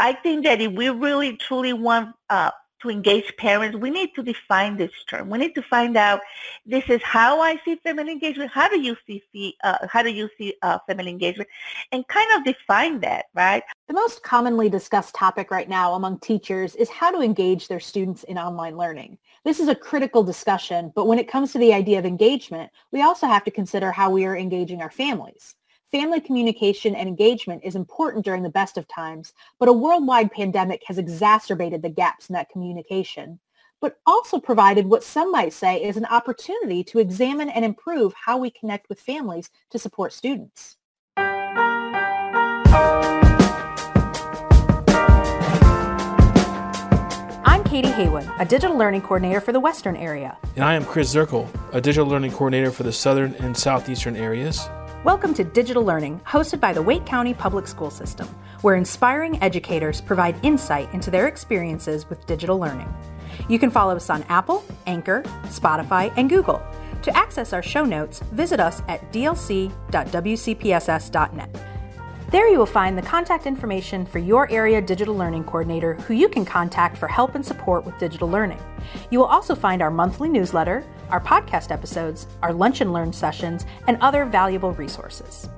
I think that if we really truly want uh, to engage parents, we need to define this term. We need to find out this is how I see family engagement. How do you see uh, how do you see uh, family engagement, and kind of define that, right? The most commonly discussed topic right now among teachers is how to engage their students in online learning. This is a critical discussion, but when it comes to the idea of engagement, we also have to consider how we are engaging our families. Family communication and engagement is important during the best of times, but a worldwide pandemic has exacerbated the gaps in that communication, but also provided what some might say is an opportunity to examine and improve how we connect with families to support students. I'm Katie Haywood, a digital learning coordinator for the Western area. And I am Chris Zirkel, a digital learning coordinator for the Southern and Southeastern areas. Welcome to Digital Learning, hosted by the Wake County Public School System, where inspiring educators provide insight into their experiences with digital learning. You can follow us on Apple, Anchor, Spotify, and Google. To access our show notes, visit us at dlc.wcpss.net. There you will find the contact information for your area digital learning coordinator who you can contact for help and support with digital learning. You will also find our monthly newsletter, our podcast episodes, our lunch and learn sessions, and other valuable resources.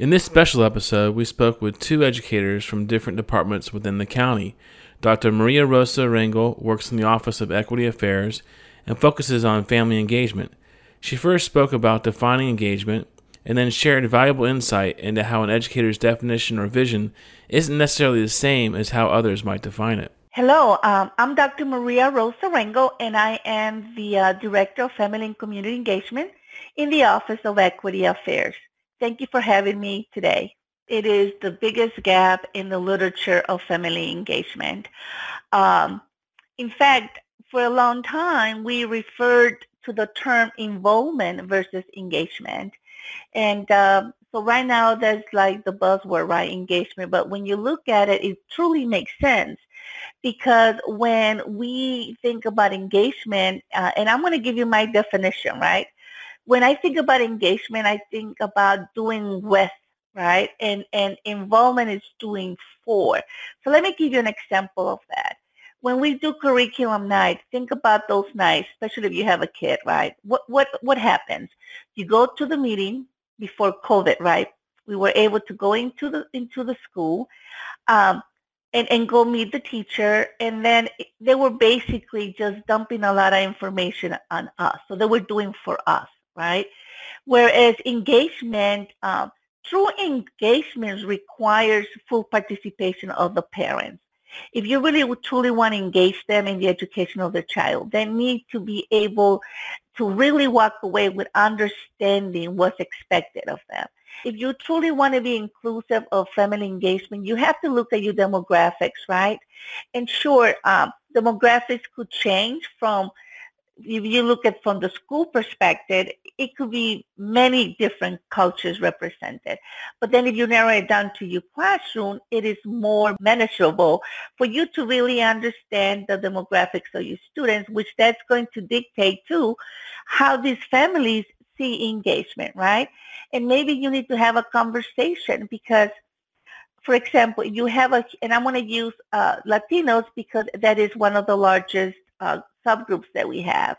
In this special episode, we spoke with two educators from different departments within the county. Dr. Maria Rosa Rangel works in the Office of Equity Affairs and focuses on family engagement. She first spoke about defining engagement and then shared valuable insight into how an educator's definition or vision isn't necessarily the same as how others might define it. Hello, um, I'm Dr. Maria Rosa Rangel, and I am the uh, Director of Family and Community Engagement in the Office of Equity Affairs. Thank you for having me today. It is the biggest gap in the literature of family engagement. Um, in fact, for a long time, we referred to the term involvement versus engagement. And um, so right now that's like the buzzword, right, engagement. But when you look at it, it truly makes sense because when we think about engagement, uh, and I'm going to give you my definition, right? When I think about engagement, I think about doing with, right? And, and involvement is doing for. So let me give you an example of that when we do curriculum night, think about those nights, especially if you have a kid, right? What what what happens? You go to the meeting before COVID, right? We were able to go into the into the school, um, and and go meet the teacher, and then they were basically just dumping a lot of information on us. So they were doing for us, right? Whereas engagement. Um, true engagement requires full participation of the parents if you really truly want to engage them in the education of their child, they need to be able to really walk away with understanding what's expected of them. If you truly want to be inclusive of family engagement, you have to look at your demographics, right? And sure, um, demographics could change from if you look at from the school perspective, it could be many different cultures represented. But then if you narrow it down to your classroom, it is more manageable for you to really understand the demographics of your students, which that's going to dictate too how these families see engagement, right? And maybe you need to have a conversation because for example, you have a, and I'm going to use uh, Latinos because that is one of the largest uh, subgroups that we have.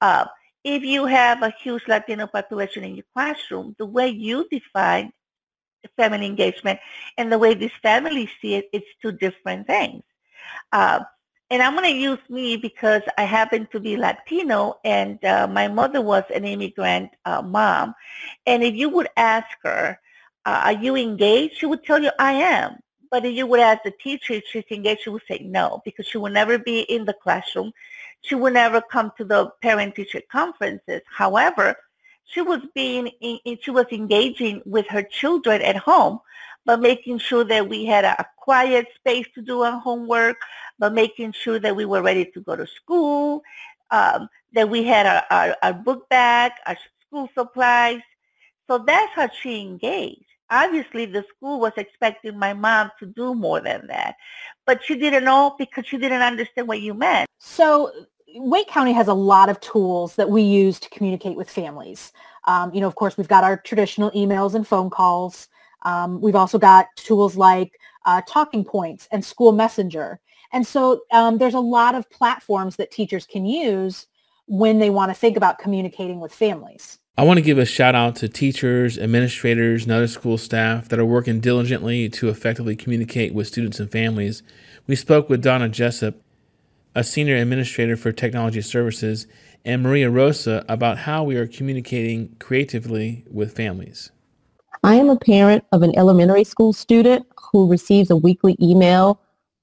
Uh, if you have a huge Latino population in your classroom, the way you define family engagement and the way these families see it, it's two different things. Uh, and I'm going to use me because I happen to be Latino and uh, my mother was an immigrant uh, mom. And if you would ask her, uh, are you engaged? She would tell you, I am. But if you would ask the teacher if she's engaged, she would say no because she will never be in the classroom. She would never come to the parent-teacher conferences. However, she was being in, she was engaging with her children at home, but making sure that we had a, quiet space to do our homework, but making sure that we were ready to go to school, um, that we had our, our, our book bag, our school supplies. So that's how she engaged obviously the school was expecting my mom to do more than that. But she didn't know because she didn't understand what you meant. So Wake County has a lot of tools that we use to communicate with families. Um, you know, of course, we've got our traditional emails and phone calls. Um, we've also got tools like uh, Talking Points and School Messenger. And so um, there's a lot of platforms that teachers can use when they want to think about communicating with families. I want to give a shout out to teachers, administrators, and other school staff that are working diligently to effectively communicate with students and families. We spoke with Donna Jessup, a senior administrator for technology services, and Maria Rosa about how we are communicating creatively with families. I am a parent of an elementary school student who receives a weekly email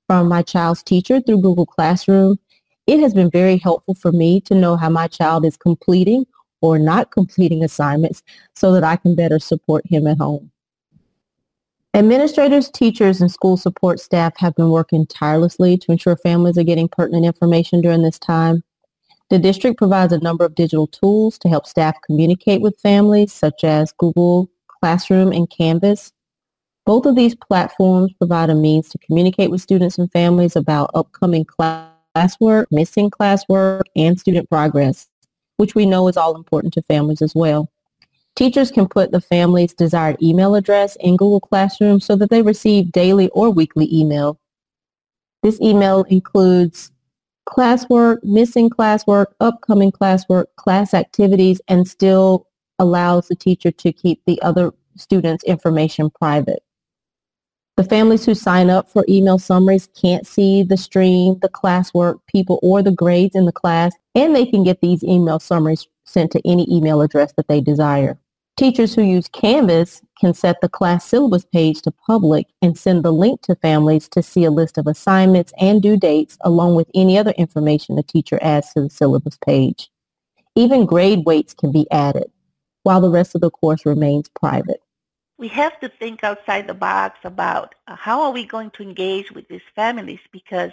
from my child's teacher through Google Classroom. It has been very helpful for me to know how my child is completing or not completing assignments so that I can better support him at home. Administrators, teachers, and school support staff have been working tirelessly to ensure families are getting pertinent information during this time. The district provides a number of digital tools to help staff communicate with families, such as Google Classroom and Canvas. Both of these platforms provide a means to communicate with students and families about upcoming classwork, missing classwork, and student progress, which we know is all important to families as well. Teachers can put the family's desired email address in Google Classroom so that they receive daily or weekly email. This email includes classwork, missing classwork, upcoming classwork, class activities, and still allows the teacher to keep the other students' information private. The families who sign up for email summaries can't see the stream, the classwork, people, or the grades in the class, and they can get these email summaries sent to any email address that they desire. Teachers who use Canvas can set the class syllabus page to public and send the link to families to see a list of assignments and due dates along with any other information the teacher adds to the syllabus page. Even grade weights can be added while the rest of the course remains private. We have to think outside the box about uh, how are we going to engage with these families because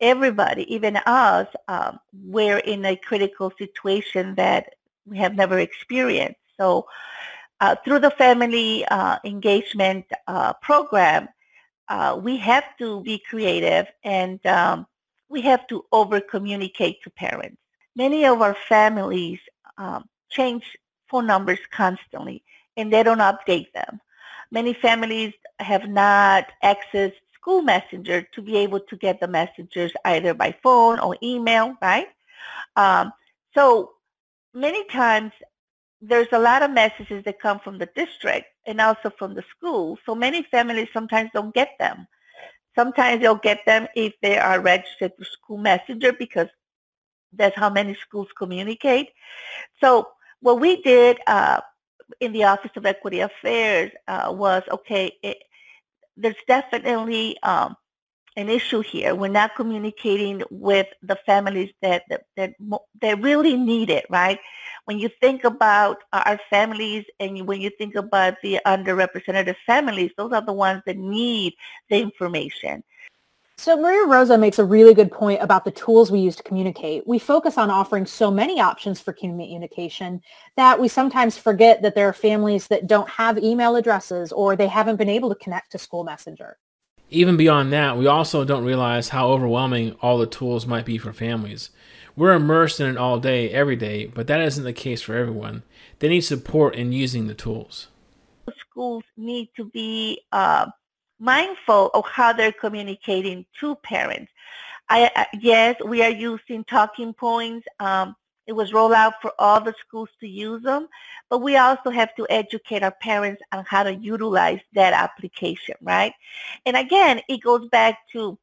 everybody, even us, um, we're in a critical situation that we have never experienced. So uh, through the family uh, engagement uh, program, uh, we have to be creative and um, we have to over communicate to parents. Many of our families um, change phone numbers constantly and they don't update them. Many families have not accessed school messenger to be able to get the messages either by phone or email, right? Um, so many times there's a lot of messages that come from the district and also from the school. So many families sometimes don't get them. Sometimes they'll get them if they are registered for school messenger because that's how many schools communicate. So what we did uh, in the Office of Equity Affairs uh, was, okay, it, there's definitely um, an issue here. We're not communicating with the families that, that, that, that really need it, right? When you think about our families and when you think about the underrepresented families, those are the ones that need the information. So Maria Rosa makes a really good point about the tools we use to communicate. We focus on offering so many options for communication that we sometimes forget that there are families that don't have email addresses or they haven't been able to connect to School Messenger. Even beyond that, we also don't realize how overwhelming all the tools might be for families. We're immersed in it all day, every day, but that isn't the case for everyone. They need support in using the tools. Schools need to be uh, mindful of how they're communicating to parents. I, uh, yes, we are using talking points. Um, it was rolled out for all the schools to use them, but we also have to educate our parents on how to utilize that application, right? And again, it goes back to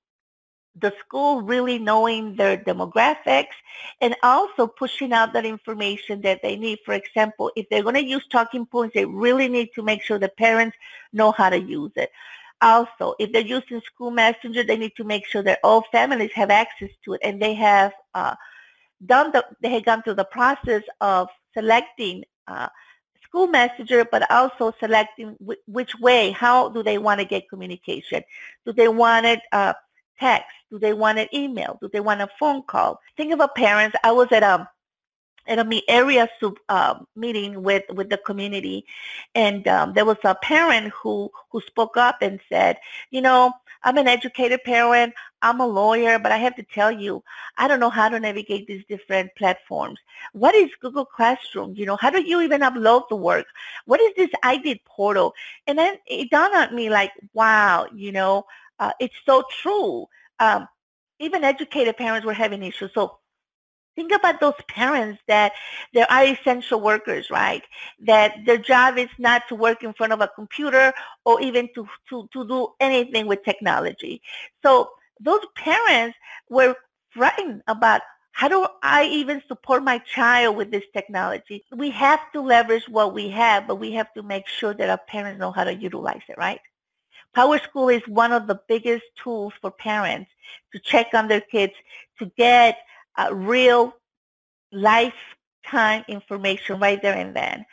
the school really knowing their demographics and also pushing out that information that they need. For example, if they're going to use talking points, they really need to make sure the parents know how to use it. Also, if they're using school messenger, they need to make sure that all families have access to it and they have uh, done the, they have gone through the process of selecting uh, school messenger, but also selecting w- which way, how do they want to get communication? Do they want it uh, text? Do they want an email? Do they want a phone call? Think of a parents. I was at a at a area sub, uh, meeting with, with the community, and um, there was a parent who who spoke up and said, you know, I'm an educated parent. I'm a lawyer, but I have to tell you, I don't know how to navigate these different platforms. What is Google Classroom? You know, how do you even upload the work? What is this IDID portal? And then it dawned on me like, wow, you know, uh, it's so true. Um, even educated parents were having issues. So think about those parents that they are essential workers, right? That their job is not to work in front of a computer or even to, to, to do anything with technology. So those parents were frightened about how do I even support my child with this technology? We have to leverage what we have, but we have to make sure that our parents know how to utilize it, right? PowerSchool is one of the biggest tools for parents to check on their kids, to get uh, real lifetime information right there and then.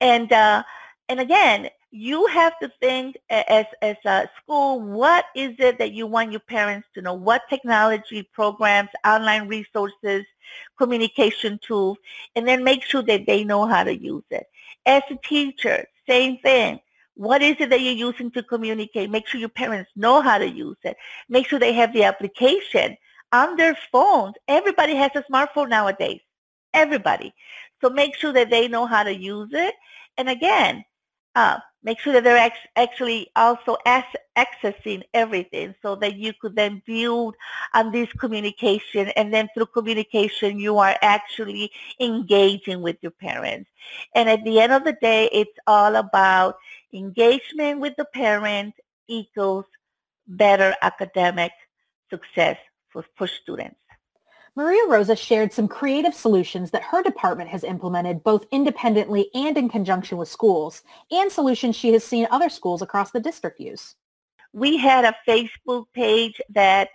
And uh, and again, you have to think as as a school, what is it that you want your parents to know? What technology programs, online resources, communication tools, and then make sure that they know how to use it. As a teacher, same thing. What is it that you're using to communicate? Make sure your parents know how to use it. Make sure they have the application on their phones. Everybody has a smartphone nowadays. Everybody. So make sure that they know how to use it. And again, uh, make sure that they're ex- actually also accessing everything so that you could then build on this communication and then through communication you are actually engaging with your parents. And at the end of the day, it's all about engagement with the parent equals better academic success for, for students. Maria Rosa shared some creative solutions that her department has implemented both independently and in conjunction with schools, and solutions she has seen other schools across the district use. We had a Facebook page that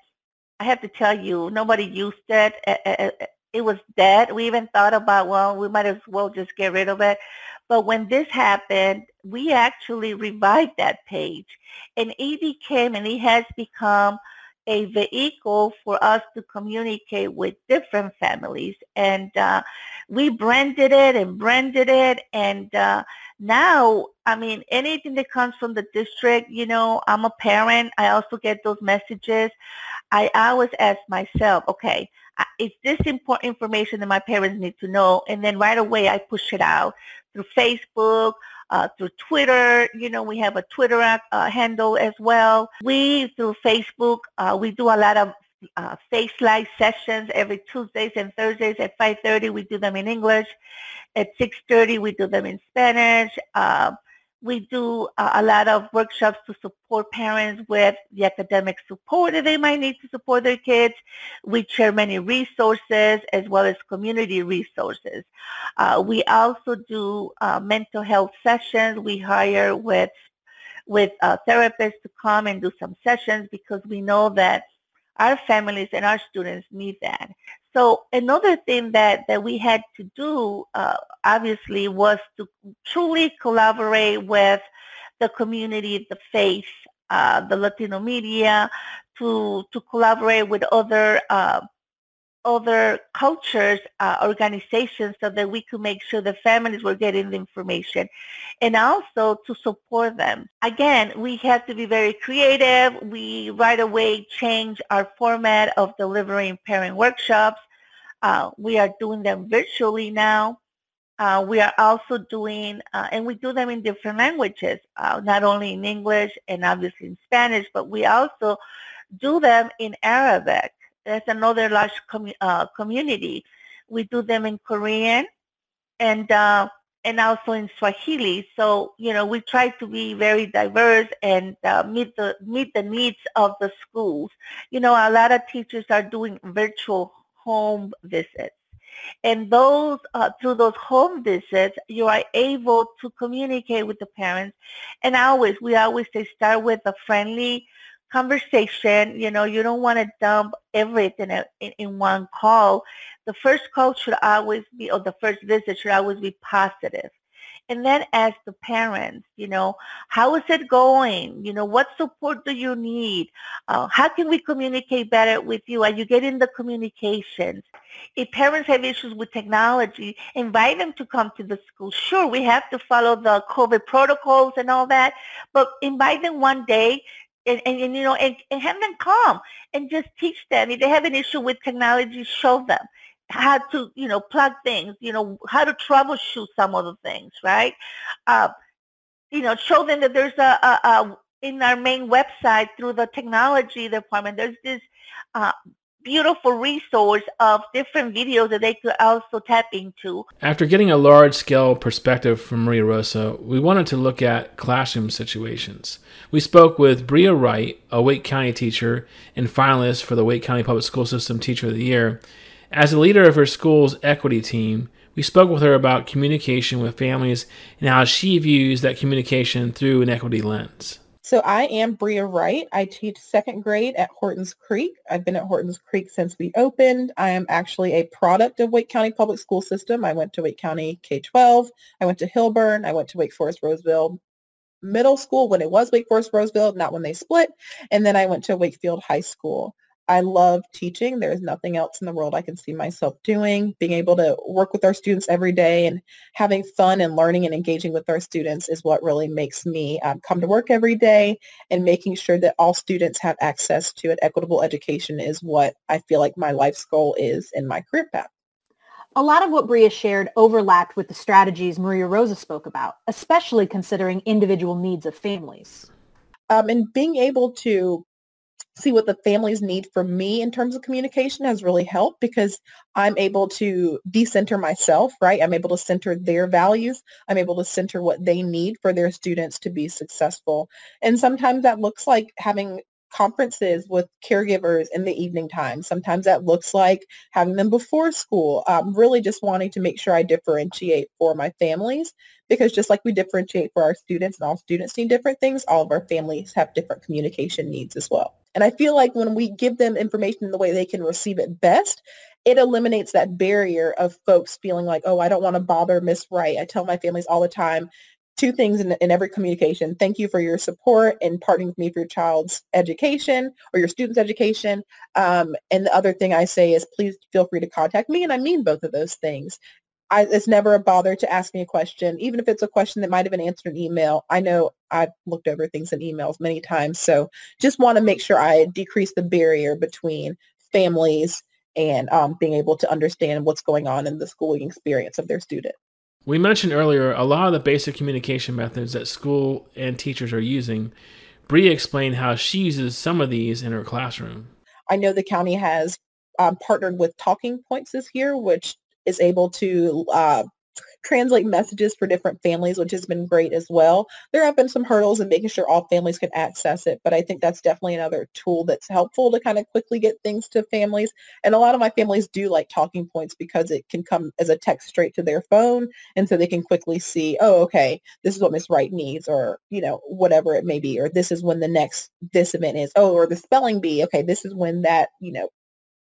I have to tell you, nobody used it. It was dead. We even thought about, well, we might as well just get rid of it. But when this happened, we actually revived that page. And it became, and it has become a vehicle for us to communicate with different families. And uh, we branded it and branded it. And uh, now, I mean, anything that comes from the district, you know, I'm a parent. I also get those messages. I always ask myself, okay, is this important information that my parents need to know? And then right away I push it out through Facebook, uh, through Twitter. You know, we have a Twitter uh, handle as well. We, through Facebook, uh, we do a lot of uh, face live sessions every Tuesdays and Thursdays at 5.30. We do them in English. At 6.30, we do them in Spanish. Uh, we do a lot of workshops to support parents with the academic support that they might need to support their kids. We share many resources as well as community resources. Uh, we also do uh, mental health sessions. We hire with with uh, therapists to come and do some sessions because we know that our families and our students need that. So another thing that, that we had to do, uh, obviously, was to truly collaborate with the community, the faith, uh, the Latino media, to, to collaborate with other uh, other cultures, uh, organizations, so that we could make sure the families were getting the information and also to support them. Again, we had to be very creative. We right away changed our format of delivering parent workshops. Uh, we are doing them virtually now. Uh, we are also doing, uh, and we do them in different languages, uh, not only in English and obviously in Spanish, but we also do them in Arabic. That's another large uh, community. We do them in Korean and uh, and also in Swahili. So you know we try to be very diverse and uh, meet the meet the needs of the schools. You know a lot of teachers are doing virtual home visits. And those uh, through those home visits, you are able to communicate with the parents. And always, we always say start with a friendly conversation. You know, you don't want to dump everything in, in one call. The first call should always be, or the first visit should always be positive. And then ask the parents, you know, how is it going? You know, what support do you need? Uh, how can we communicate better with you? Are you getting the communications? If parents have issues with technology, invite them to come to the school. Sure, we have to follow the COVID protocols and all that, but invite them one day and, and, and you know, and, and have them come and just teach them. If they have an issue with technology, show them how to, you know, plug things, you know, how to troubleshoot some of the things, right? Uh, you know, show them that there's a, a, a, in our main website through the technology department, there's this uh, beautiful resource of different videos that they could also tap into. After getting a large scale perspective from Maria Rosa, we wanted to look at classroom situations. We spoke with Bria Wright, a Wake County teacher and finalist for the Wake County Public School System Teacher of the Year. As a leader of her school's equity team, we spoke with her about communication with families and how she views that communication through an equity lens. So I am Bria Wright. I teach second grade at Hortons Creek. I've been at Hortons Creek since we opened. I am actually a product of Wake County Public School System. I went to Wake County K-12. I went to Hilburn. I went to Wake Forest Rolesville Middle School when it was Wake Forest Rolesville, not when they split. And then I went to Wakefield High School. I love teaching. There's nothing else in the world I can see myself doing. Being able to work with our students every day and having fun and learning and engaging with our students is what really makes me um, come to work every day and making sure that all students have access to an equitable education is what I feel like my life's goal is in my career path. A lot of what Bria shared overlapped with the strategies Maria Rosa spoke about, especially considering individual needs of families. Um, and being able to see what the families need from me in terms of communication has really helped because I'm able to decenter myself, right? I'm able to center their values. I'm able to center what they need for their students to be successful. And sometimes that looks like having conferences with caregivers in the evening time. Sometimes that looks like having them before school. Really just wanting to make sure I differentiate for my families because just like we differentiate for our students and all students need different things, all of our families have different communication needs as well. And I feel like when we give them information in the way they can receive it best, it eliminates that barrier of folks feeling like, oh, I don't want to bother Miss Wright. I tell my families all the time, two things in, in every communication. Thank you for your support and partnering with me for your child's education or your student's education. Um, and the other thing I say is please feel free to contact me. And I mean both of those things. I, it's never a bother to ask me a question, even if it's a question that might have been answered in email. I know I've looked over things in emails many times. So just want to make sure I decrease the barrier between families and um, being able to understand what's going on in the schooling experience of their student. We mentioned earlier a lot of the basic communication methods that school and teachers are using. Bria explained how she uses some of these in her classroom. I know the county has um, partnered with Talking Points this year, which is able to uh, translate messages for different families, which has been great as well. There have been some hurdles in making sure all families can access it, but I think that's definitely another tool that's helpful to kind of quickly get things to families. And a lot of my families do like talking points because it can come as a text straight to their phone, and so they can quickly see, oh, okay, this is what Miss Wright needs, or you know, whatever it may be, or this is when the next this event is. Oh, or the spelling bee. Okay, this is when that you know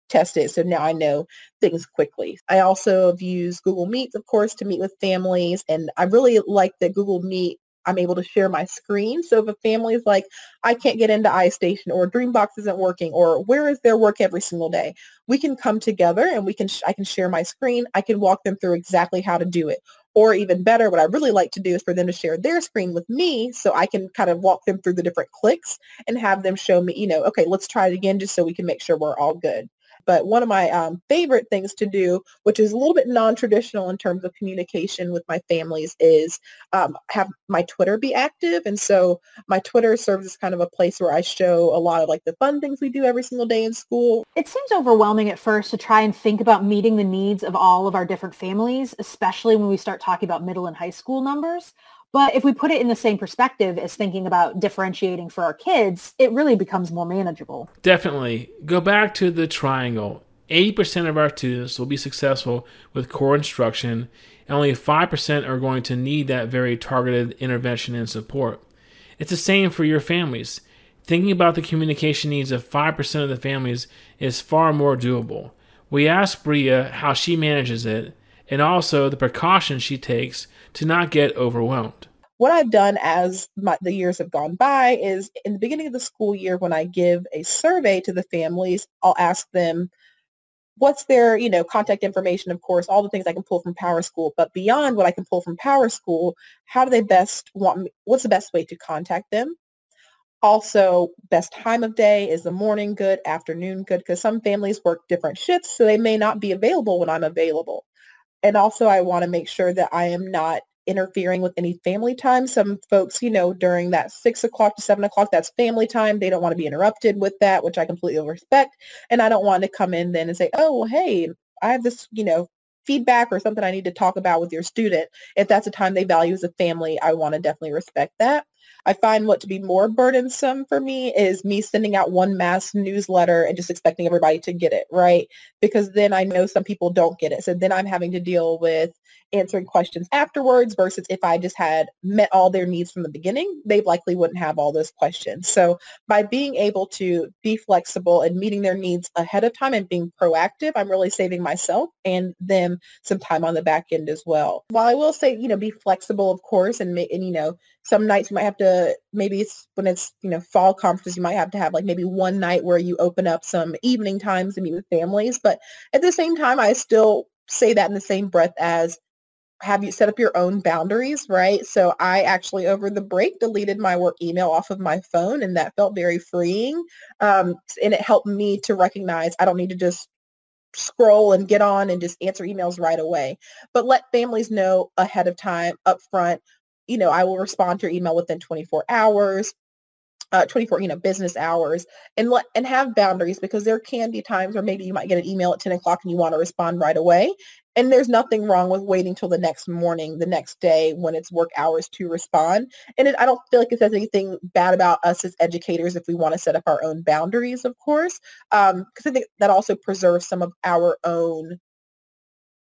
test it. So now I know things quickly. I also have used Google Meet, of course, to meet with families. And I really like that Google Meet I'm able to share my screen. So if a family is like, I can't get into iStation or Dreambox isn't working or where is their work every single day, we can come together and we can, sh- I can share my screen. I can walk them through exactly how to do it. Or even better, what I really like to do is for them to share their screen with me so I can kind of walk them through the different clicks and have them show me, you know, okay, let's try it again just so we can make sure we're all good. But one of my um, favorite things to do, which is a little bit non-traditional in terms of communication with my families, is um, have my Twitter be active. And so my Twitter serves as kind of a place where I show a lot of like the fun things we do every single day in school. It seems overwhelming at first to try and think about meeting the needs of all of our different families, especially when we start talking about middle and high school numbers. But if we put it in the same perspective as thinking about differentiating for our kids, it really becomes more manageable. Definitely. Go back to the triangle. 80% of our students will be successful with core instruction, and only 5% are going to need that very targeted intervention and support. It's the same for your families. Thinking about the communication needs of 5% of the families is far more doable. We asked Bria how she manages it and also the precautions she takes to not get overwhelmed. What I've done as my, the years have gone by is in the beginning of the school year when I give a survey to the families, I'll ask them what's their, you know, contact information, of course, all the things I can pull from Power School, but beyond what I can pull from Power School, how do they best want me, what's the best way to contact them? Also, best time of day is the morning good, afternoon good, because some families work different shifts, so they may not be available when I'm available. And also, I want to make sure that I am not interfering with any family time. Some folks, you know, during that six o'clock to seven o'clock, that's family time. They don't want to be interrupted with that, which I completely respect. And I don't want to come in then and say, oh, well, hey, I have this, you know, feedback or something I need to talk about with your student. If that's a time they value as a family, I want to definitely respect that. I find what to be more burdensome for me is me sending out one mass newsletter and just expecting everybody to get it, right? Because then I know some people don't get it. So then I'm having to deal with answering questions afterwards versus if I just had met all their needs from the beginning, they likely wouldn't have all those questions. So by being able to be flexible and meeting their needs ahead of time and being proactive, I'm really saving myself and them some time on the back end as well. While I will say, you know, be flexible, of course, and, and you know, some nights you might have to, maybe it's when it's, you know, fall conferences, you might have to have like maybe one night where you open up some evening times to meet with families. But at the same time, I still say that in the same breath as have you set up your own boundaries, right? So I actually over the break deleted my work email off of my phone and that felt very freeing. Um, and it helped me to recognize I don't need to just scroll and get on and just answer emails right away. But let families know ahead of time, up front, you know, I will respond to your email within 24 hours uh, 24, you know, business hours and let and have boundaries because there can be times where maybe you might get an email at 10 o'clock and you want to respond right away. And there's nothing wrong with waiting till the next morning, the next day when it's work hours to respond. And it, I don't feel like it says anything bad about us as educators if we want to set up our own boundaries, of course, because um, I think that also preserves some of our own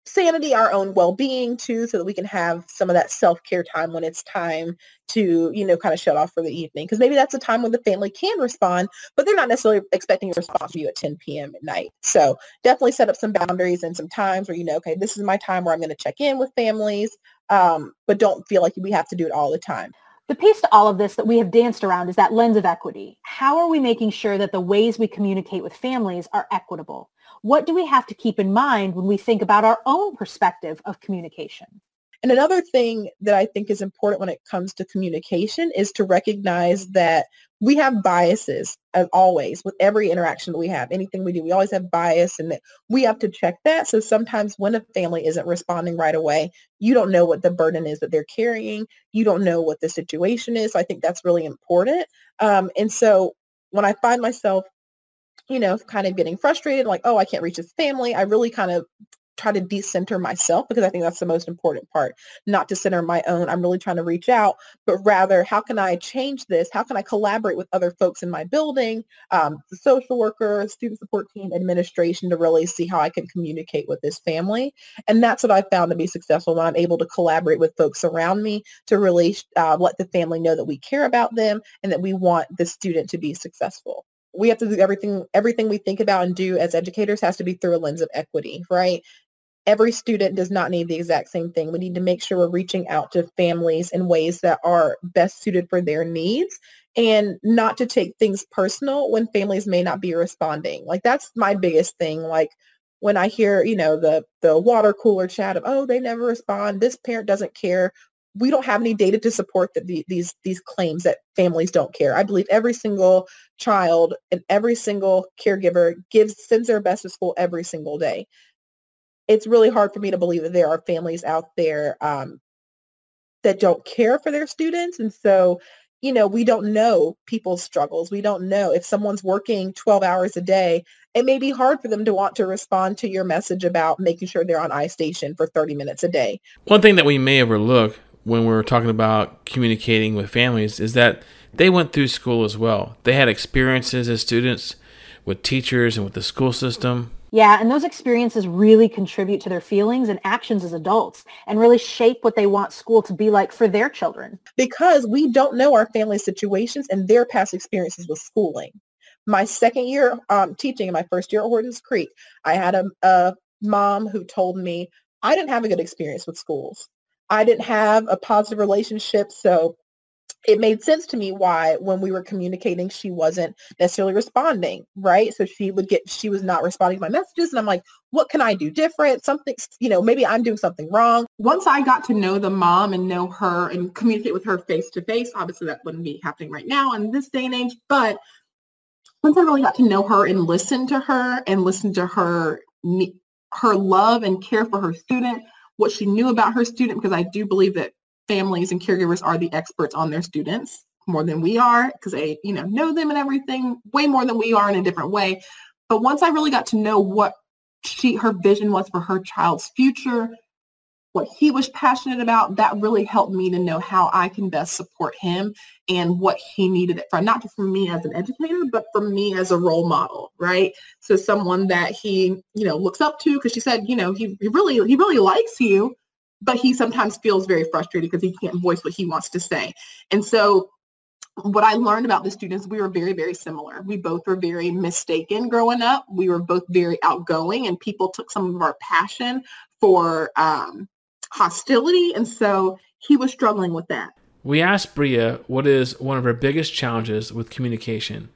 sanity, our own well-being too, so that we can have some of that self-care time when it's time to, you know, kind of shut off for the evening. Because maybe that's a time when the family can respond, but they're not necessarily expecting a response from you at 10 p.m. at night. So definitely set up some boundaries and some times where you know, okay, this is my time where I'm going to check in with families, um, but don't feel like we have to do it all the time. The piece to all of this that we have danced around is that lens of equity. How are we making sure that the ways we communicate with families are equitable? What do we have to keep in mind when we think about our own perspective of communication? And another thing that I think is important when it comes to communication is to recognize that we have biases as always with every interaction that we have, anything we do, we always have bias and that we have to check that. So sometimes when a family isn't responding right away, you don't know what the burden is that they're carrying. You don't know what the situation is. So I think that's really important. Um, and so when I find myself you know, kind of getting frustrated, like, oh, I can't reach this family. I really kind of try to decenter myself because I think that's the most important part, not to center my own. I'm really trying to reach out, but rather, how can I change this? How can I collaborate with other folks in my building, um, the social worker, student support team, administration to really see how I can communicate with this family? And that's what I found to be successful when I'm able to collaborate with folks around me to really uh, let the family know that we care about them and that we want the student to be successful we have to do everything everything we think about and do as educators has to be through a lens of equity right? Every student does not need the exact same thing. We need to make sure we're reaching out to families in ways that are best suited for their needs and not to take things personal when families may not be responding. Like that's my biggest thing. Like when i hear you know the the water cooler chat of oh they never respond. This parent doesn't care we don't have any data to support that the, these these claims that families don't care. I believe every single child and every single caregiver gives sends their best to school every single day. It's really hard for me to believe that there are families out there um, that don't care for their students, and so you know we don't know people's struggles. We don't know if someone's working 12 hours a day. It may be hard for them to want to respond to your message about making sure they're on iStation for 30 minutes a day. One thing that we may overlook when we're talking about communicating with families is that they went through school as well. They had experiences as students with teachers and with the school system. Yeah, and those experiences really contribute to their feelings and actions as adults and really shape what they want school to be like for their children. Because we don't know our family situations and their past experiences with schooling. My second year um, teaching and my first year at Hortons Creek, I had a, a mom who told me I didn't have a good experience with schools. I didn't have a positive relationship. So it made sense to me why when we were communicating she wasn't necessarily responding right so she would get she was not responding to my messages and i'm like what can i do different something you know maybe i'm doing something wrong once i got to know the mom and know her and communicate with her face to face obviously that wouldn't be happening right now in this day and age but once i really got to know her and listen to her and listen to her her love and care for her student what she knew about her student because i do believe that families and caregivers are the experts on their students more than we are because they, you know, know them and everything way more than we are in a different way. But once I really got to know what she her vision was for her child's future, what he was passionate about, that really helped me to know how I can best support him and what he needed it from, not just for me as an educator, but for me as a role model, right? So someone that he, you know, looks up to because she said, you know, he, he really, he really likes you, but he sometimes feels very frustrated because he can't voice what he wants to say. And so what I learned about the students, we were very, very similar. We both were very mistaken growing up. We were both very outgoing and people took some of our passion for um, hostility. And so he was struggling with that. We asked Bria what is one of her biggest challenges with communication.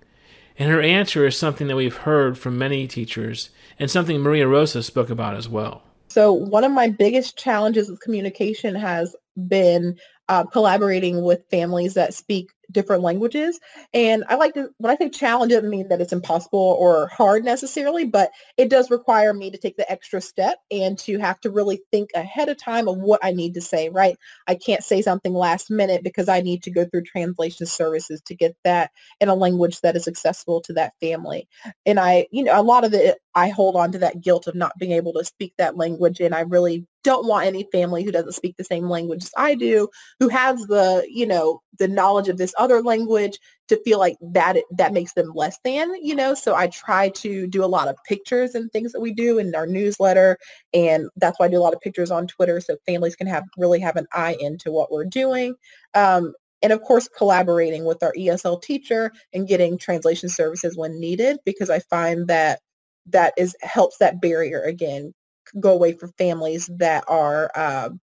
And her answer is something that we've heard from many teachers and something Maria Rosa spoke about as well. So one of my biggest challenges with communication has been uh, collaborating with families that speak different languages. And I like to, when I say challenge, it doesn't mean that it's impossible or hard necessarily, but it does require me to take the extra step and to have to really think ahead of time of what I need to say, right? I can't say something last minute because I need to go through translation services to get that in a language that is accessible to that family. And I, you know, a lot of it, I hold on to that guilt of not being able to speak that language. And I really don't want any family who doesn't speak the same language as I do, who has the, you know, the knowledge of this other language to feel like that that makes them less than, you know. So I try to do a lot of pictures and things that we do in our newsletter. And that's why I do a lot of pictures on Twitter so families can have really have an eye into what we're doing. Um, and of course collaborating with our ESL teacher and getting translation services when needed because I find that that is helps that barrier again go away for families that are um,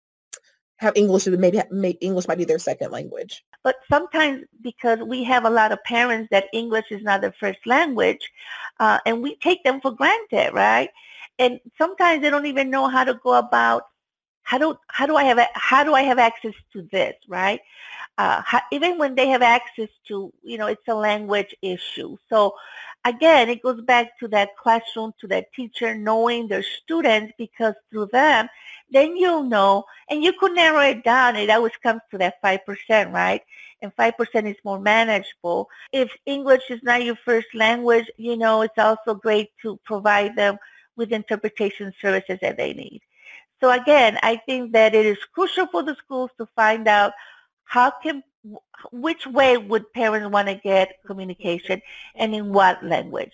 have English maybe English might be their second language. But sometimes because we have a lot of parents that English is not their first language, uh, and we take them for granted, right? And sometimes they don't even know how to go about how do how do I have how do I have access to this, right? Uh, how, even when they have access to, you know, it's a language issue. So again, it goes back to that classroom, to that teacher knowing their students because through them, then you'll know, and you could narrow it down. It always comes to that 5%, right? And 5% is more manageable. If English is not your first language, you know, it's also great to provide them with interpretation services that they need. So again, I think that it is crucial for the schools to find out how can which way would parents want to get communication and in what language?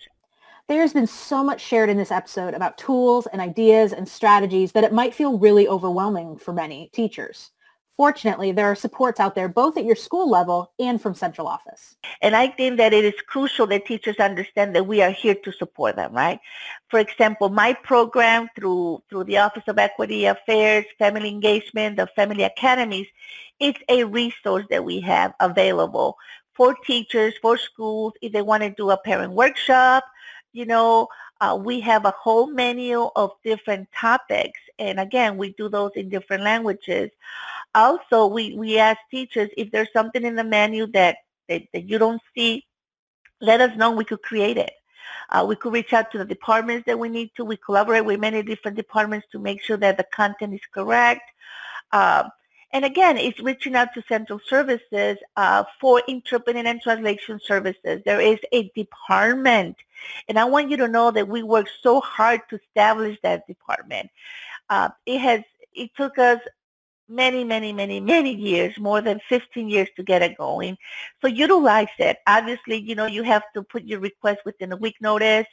There's been so much shared in this episode about tools and ideas and strategies that it might feel really overwhelming for many teachers. Fortunately, there are supports out there both at your school level and from central office. And I think that it is crucial that teachers understand that we are here to support them, right? For example, my program through, through the Office of Equity Affairs, Family Engagement, the Family Academies, it's a resource that we have available for teachers, for schools, if they want to do a parent workshop, you know, uh, we have a whole menu of different topics. And again, we do those in different languages. Also, we, we ask teachers if there's something in the menu that, that, that you don't see, let us know. We could create it. Uh, we could reach out to the departments that we need to. We collaborate with many different departments to make sure that the content is correct. Uh, and again, it's reaching out to central services uh, for interpreting and translation services. There is a department, and I want you to know that we worked so hard to establish that department. Uh, it has it took us many, many, many, many years, more than 15 years to get it going. So utilize it. Obviously, you know, you have to put your request within a week notice,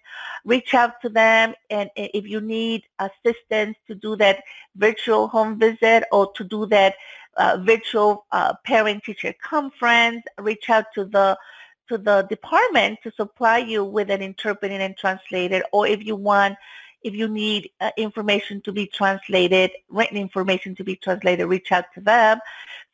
reach out to them, and if you need assistance to do that virtual home visit or to do that uh, virtual uh, parent-teacher conference, reach out to the to the department to supply you with an interpreting and translator, or if you want if you need uh, information to be translated, written information to be translated, reach out to them.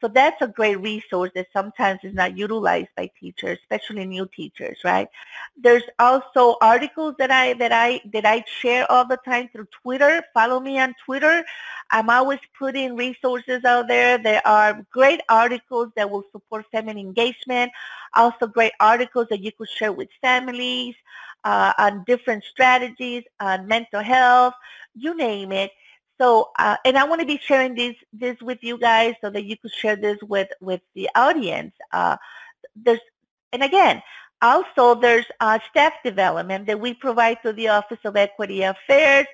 So that's a great resource that sometimes is not utilized by teachers, especially new teachers, right? There's also articles that I that I that I share all the time through Twitter. Follow me on Twitter. I'm always putting resources out there. There are great articles that will support family engagement. Also great articles that you could share with families uh, on different strategies on mental health, you name it. So, uh, and I want to be sharing this this with you guys so that you could share this with with the audience. Uh, there's, and again, also there's uh, staff development that we provide to the Office of Equity Affairs.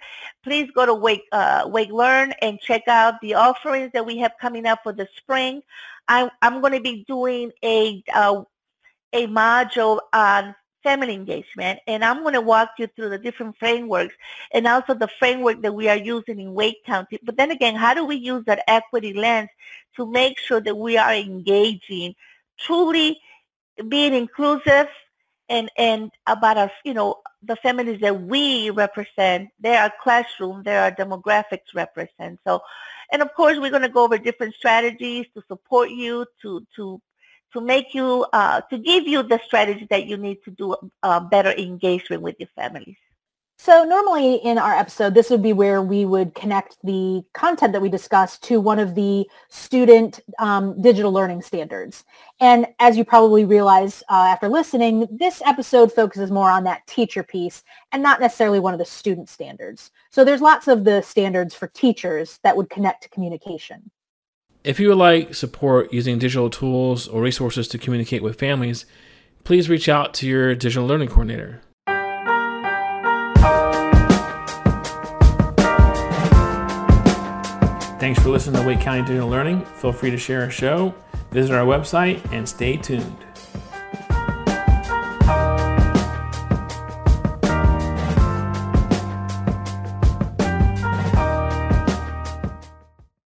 Please go to Wake uh, Wake Learn and check out the offerings that we have coming up for the spring. I, I'm going to be doing a uh, a module on family engagement. And I'm going to walk you through the different frameworks and also the framework that we are using in Wake County. But then again, how do we use that equity lens to make sure that we are engaging, truly being inclusive and, and about our, you know, the families that we represent, they are classroom, there are demographics represent. So, and of course, we're going to go over different strategies to support you, to, to to make you, uh, to give you the strategy that you need to do uh, better engagement with your families. So normally in our episode, this would be where we would connect the content that we discuss to one of the student um, digital learning standards. And as you probably realize uh, after listening, this episode focuses more on that teacher piece and not necessarily one of the student standards. So there's lots of the standards for teachers that would connect to communication. If you would like support using digital tools or resources to communicate with families, please reach out to your digital learning coordinator. Thanks for listening to Wake County Digital Learning. Feel free to share our show, visit our website, and stay tuned.